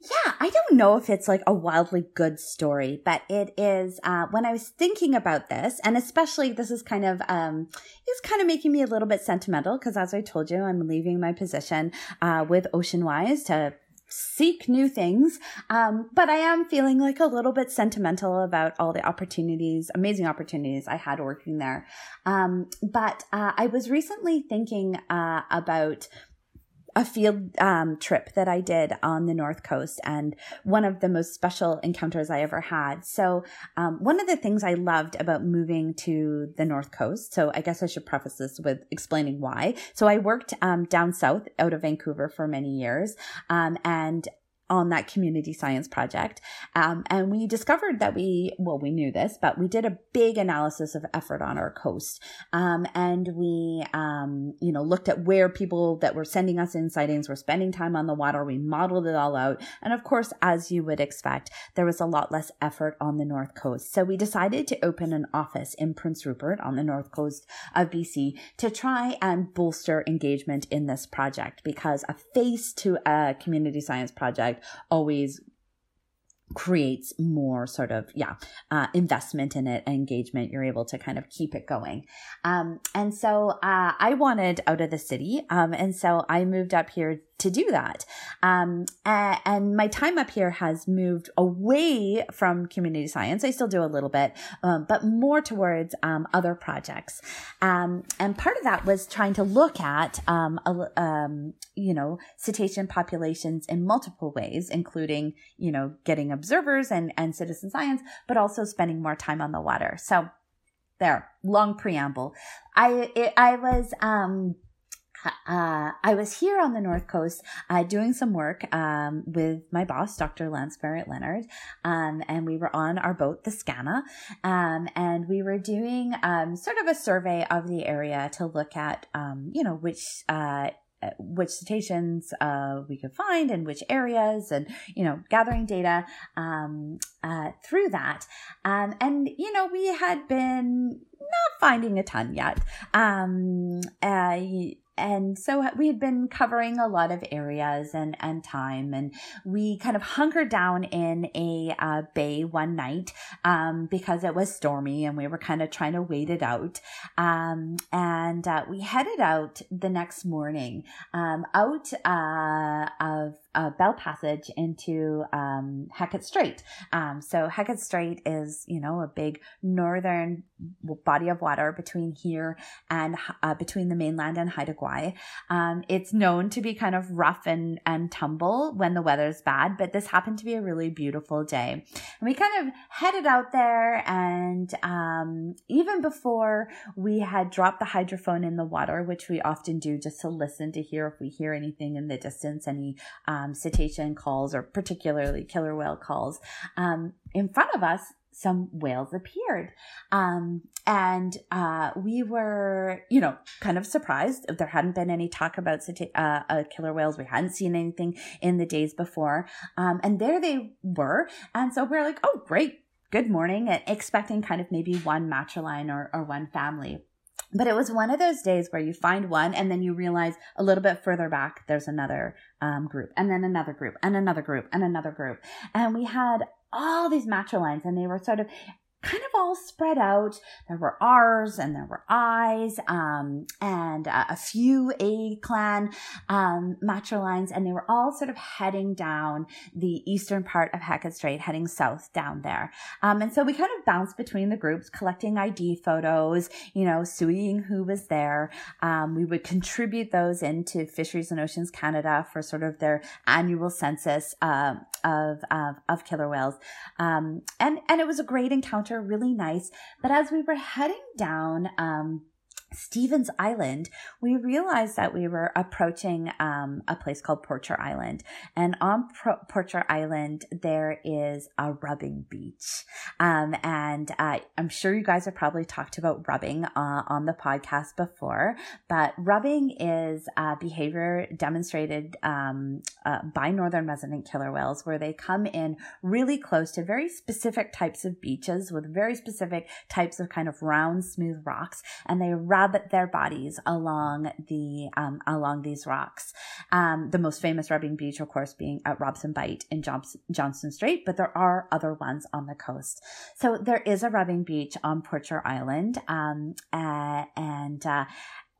yeah, I don't know if it's like a wildly good story, but it is. Uh, when I was thinking about this, and especially this is kind of um, it's kind of making me a little bit sentimental because, as I told you, I'm leaving my position uh, with Oceanwise to seek new things. Um, but I am feeling like a little bit sentimental about all the opportunities, amazing opportunities I had working there. Um, but uh, I was recently thinking uh, about a field um, trip that I did on the North Coast and one of the most special encounters I ever had. So, um, one of the things I loved about moving to the North Coast, so I guess I should preface this with explaining why. So, I worked um, down south out of Vancouver for many years um, and on that community science project. Um, and we discovered that we, well, we knew this, but we did a big analysis of effort on our coast. Um, and we, um, you know, looked at where people that were sending us in sightings were spending time on the water. We modeled it all out. And of course, as you would expect, there was a lot less effort on the North Coast. So we decided to open an office in Prince Rupert on the North Coast of BC to try and bolster engagement in this project because a face to a community science project always creates more sort of yeah uh, investment in it engagement. You're able to kind of keep it going. Um, and so uh, i wanted out of the city. Um, and so i moved up here to do that. Um, and my time up here has moved away from community science. I still do a little bit um, but more towards um, other projects. Um, and part of that was trying to look at um, a, um, you know cetacean populations in multiple ways including you know getting observers and and citizen science but also spending more time on the water. So there long preamble. I it, i was um uh, I was here on the North Coast uh, doing some work um, with my boss, Dr. Lance Barrett Lennard, um, and we were on our boat, the Scana, um, and we were doing um, sort of a survey of the area to look at, um, you know, which uh, uh, which cetaceans uh, we could find and which areas, and you know, gathering data um, uh, through that. Um, and you know, we had been not finding a ton yet. Um, uh, and so we had been covering a lot of areas and, and time and we kind of hunkered down in a uh, bay one night um, because it was stormy and we were kind of trying to wait it out. Um, and uh, we headed out the next morning um, out uh, of uh, Bell Passage into um, Hecate Strait. Um, so Hecate Strait is, you know, a big northern body of water between here and uh, between the mainland and Haida Gwaii. Um, it's known to be kind of rough and, and tumble when the weather's bad, but this happened to be a really beautiful day. And we kind of headed out there and um, even before we had dropped the hydrophone in the water, which we often do just to listen to hear if we hear anything in the distance, any um, cetacean calls or particularly killer whale calls, um, in front of us, some whales appeared. Um, and uh, we were, you know, kind of surprised. There hadn't been any talk about uh, uh, killer whales. We hadn't seen anything in the days before. Um, and there they were. And so we're like, oh, great. Good morning. And expecting kind of maybe one matriline or, or one family. But it was one of those days where you find one and then you realize a little bit further back, there's another um, group and then another group and another group and another group. And we had all these matrilines and they were sort of kind of all spread out. There were R's and there were I's, um, and uh, a few A clan um, matrilines, and they were all sort of heading down the eastern part of Hecate Strait, heading south down there. Um, and so we kind of bounced between the groups, collecting ID photos, you know, seeing who was there. Um, we would contribute those into Fisheries and Oceans Canada for sort of their annual census uh, of, of, of killer whales. Um, and, and it was a great encounter, really nice. But as we were heading down, um, Stephens Island, we realized that we were approaching um, a place called Porcher Island. And on Pro- Porcher Island, there is a rubbing beach. Um, and uh, I'm sure you guys have probably talked about rubbing uh, on the podcast before, but rubbing is a behavior demonstrated um, uh, by northern resident killer whales where they come in really close to very specific types of beaches with very specific types of kind of round, smooth rocks, and they rub rub their bodies along the um, along these rocks. Um, the most famous rubbing beach, of course, being at Robson Bight in Johnson, Johnstone Strait, but there are other ones on the coast. So there is a rubbing beach on Porcher Island, um, uh, and uh,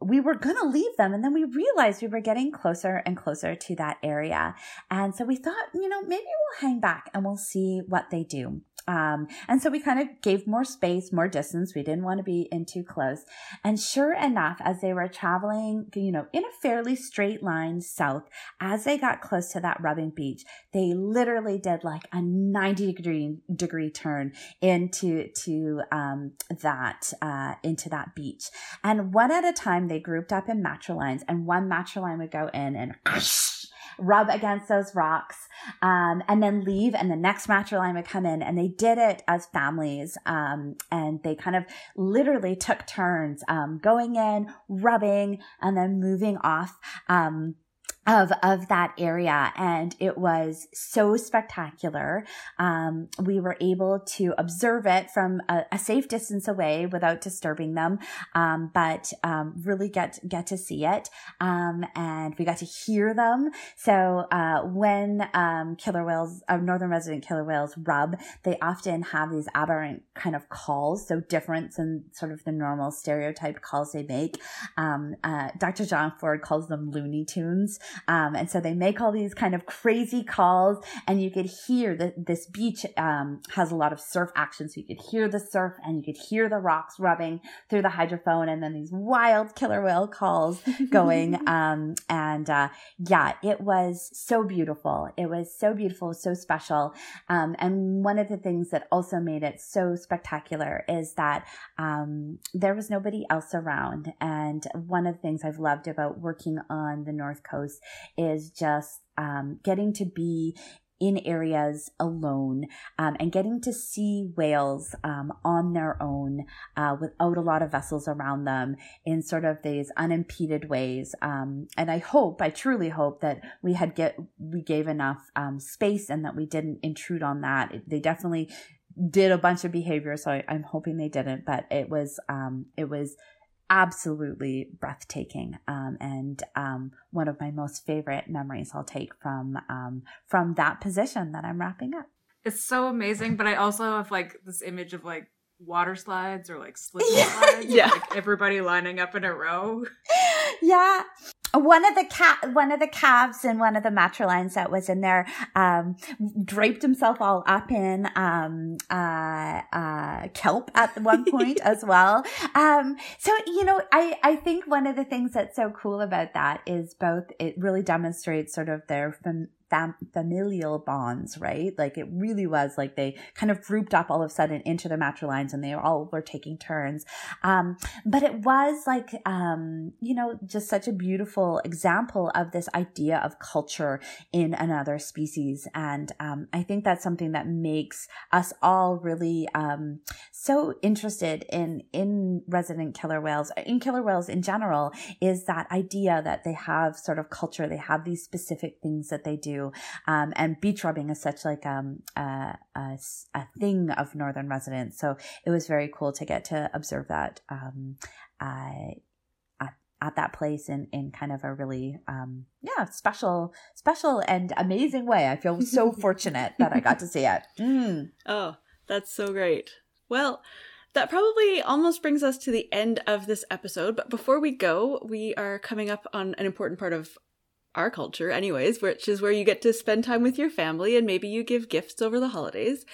we were going to leave them. And then we realized we were getting closer and closer to that area. And so we thought, you know, maybe we'll hang back and we'll see what they do. Um, and so we kind of gave more space, more distance. We didn't want to be in too close. And sure enough, as they were traveling, you know, in a fairly straight line south, as they got close to that rubbing beach, they literally did like a 90 degree degree turn into to um, that uh, into that beach. And one at a time, they grouped up in matrilines, and one matriline would go in and rub against those rocks, um, and then leave. And the next matriline would come in, and they did it as families. Um, and they kind of literally took turns um, going in, rubbing, and then moving off. Um, of of that area and it was so spectacular. Um, we were able to observe it from a, a safe distance away without disturbing them um, but um, really get get to see it um, and we got to hear them. So uh, when um, killer whales uh, northern resident killer whales rub they often have these aberrant kind of calls so different than sort of the normal stereotype calls they make. Um, uh, dr john ford calls them looney tunes um, and so they make all these kind of crazy calls and you could hear that this beach, um, has a lot of surf action. So you could hear the surf and you could hear the rocks rubbing through the hydrophone and then these wild killer whale calls going. um, and, uh, yeah, it was so beautiful. It was so beautiful, so special. Um, and one of the things that also made it so spectacular is that, um, there was nobody else around. And one of the things I've loved about working on the North Coast is just um, getting to be in areas alone um, and getting to see whales um, on their own uh, without a lot of vessels around them in sort of these unimpeded ways. Um, and I hope, I truly hope that we had get we gave enough um, space and that we didn't intrude on that. They definitely did a bunch of behavior, so I, am hoping they didn't. But it was um, it was absolutely breathtaking um, and um, one of my most favorite memories I'll take from um, from that position that I'm wrapping up. It's so amazing, but I also have like this image of like water slides or like slip slides. yeah, like everybody lining up in a row. Yeah, one of the cat one of the calves and one of the matrilines that was in there um, draped himself all up in um, uh, uh, kelp at one point as well. Um, so you know i i think one of the things that's so cool about that is both it really demonstrates sort of their fam- fam- familial bonds, right? Like it really was like they kind of grouped up all of a sudden into the matrilines and they all were taking turns. Um, but it was like, um, you know, just such a beautiful example of this idea of culture in another species. And um, I think that's something that makes us all really um, so interested in in resident killer whales, in killer whales in general, is that idea that they have sort of culture, they have these specific things that they do um, and beach rubbing is such like um, a, a, a, thing of northern residents. So it was very cool to get to observe that um, uh, at, at, that place in, in kind of a really um, yeah special special and amazing way. I feel so fortunate that I got to see it. Mm. Oh, that's so great. Well, that probably almost brings us to the end of this episode. But before we go, we are coming up on an important part of our culture, anyways, which is where you get to spend time with your family and maybe you give gifts over the holidays.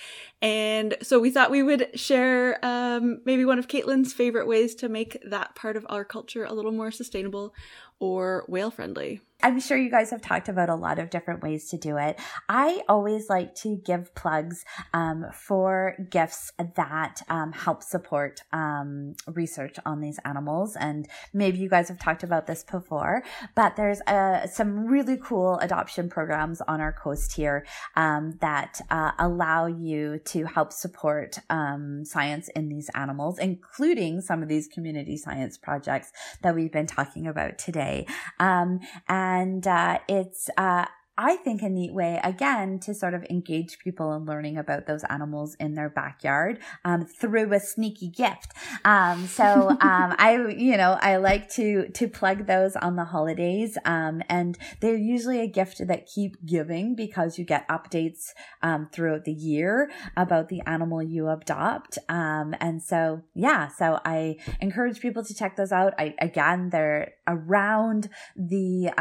And so we thought we would share um, maybe one of Caitlin's favorite ways to make that part of our culture a little more sustainable or whale friendly. I'm sure you guys have talked about a lot of different ways to do it. I always like to give plugs um, for gifts that um, help support um, research on these animals. And maybe you guys have talked about this before, but there's uh, some really cool adoption programs on our coast here um, that uh, allow you to help support um, science in these animals, including some of these community science projects that we've been talking about today. Um, and and uh, it's uh, I think, a neat way, again, to sort of engage people in learning about those animals in their backyard um, through a sneaky gift. Um, so um, I, you know, I like to to plug those on the holidays, um, and they're usually a gift that keep giving because you get updates um, throughout the year about the animal you adopt. Um, and so, yeah, so I encourage people to check those out. I again, they're around the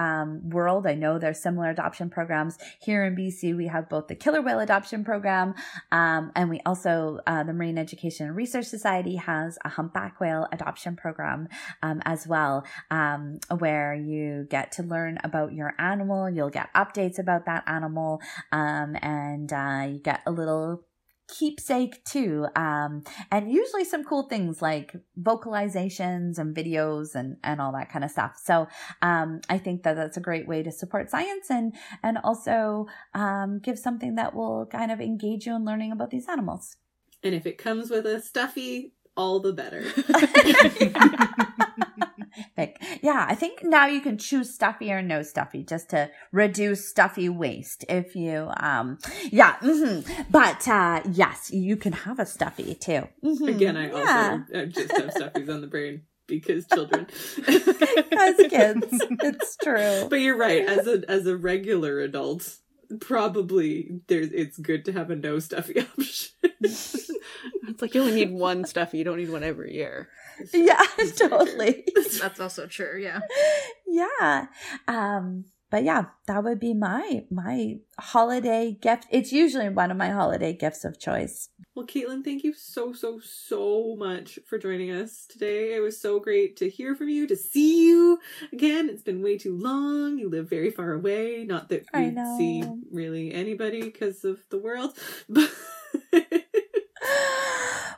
world. I know there's similar adoption programs. Here in BC, we have both the killer whale adoption program, um, and we also, uh, the Marine Education and Research Society has a humpback whale adoption program um, as well, um, where you get to learn about your animal. You'll get updates about that animal, um, and uh, you get a little keepsake too um and usually some cool things like vocalizations and videos and and all that kind of stuff. So um i think that that's a great way to support science and and also um give something that will kind of engage you in learning about these animals. And if it comes with a stuffy all the better yeah, I think now you can choose stuffy or no stuffy just to reduce stuffy waste. If you, um, yeah, mm-hmm. but uh, yes, you can have a stuffy too. Mm-hmm. Again, I yeah. also just have stuffies on the brain because children as kids it's true but you're right as a as a regular adult probably there's it's good to have a no stuffy option it's like you only need one stuffy you don't need one every year yeah, totally. That's also true. Yeah. Yeah. Um, but yeah, that would be my my holiday gift. It's usually one of my holiday gifts of choice. Well, Caitlin, thank you so so so much for joining us today. It was so great to hear from you, to see you again. It's been way too long. You live very far away. Not that we see really anybody because of the world, but.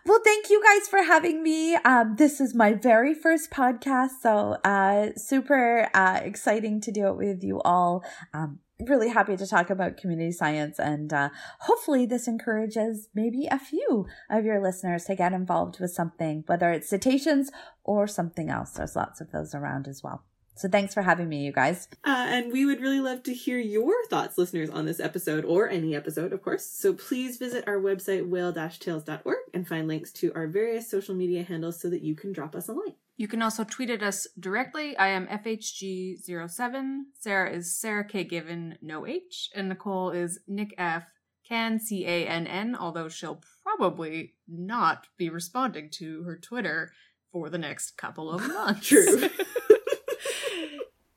Well, thank you guys for having me. Um, this is my very first podcast, so uh, super uh, exciting to do it with you all. Um, really happy to talk about community science, and uh, hopefully, this encourages maybe a few of your listeners to get involved with something, whether it's cetaceans or something else. There's lots of those around as well. So thanks for having me, you guys. Uh, and we would really love to hear your thoughts, listeners, on this episode or any episode, of course. So please visit our website, whale-tales.org, and find links to our various social media handles so that you can drop us a line. You can also tweet at us directly. I am FHG07. Sarah is Sarah K. Given, no H. And Nicole is Nick F. Can, C A N N, although she'll probably not be responding to her Twitter for the next couple of months. True.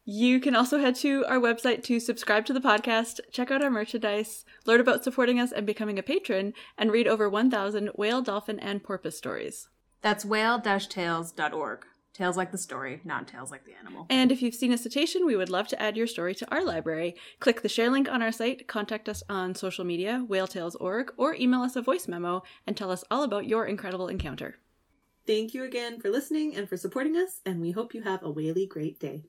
You can also head to our website to subscribe to the podcast, check out our merchandise, learn about supporting us and becoming a patron, and read over 1,000 whale, dolphin, and porpoise stories. That's whale-tales.org. Tales like the story, not tales like the animal. And if you've seen a cetacean, we would love to add your story to our library. Click the share link on our site, contact us on social media, whaleTales.org, or email us a voice memo and tell us all about your incredible encounter. Thank you again for listening and for supporting us, and we hope you have a whaley great day.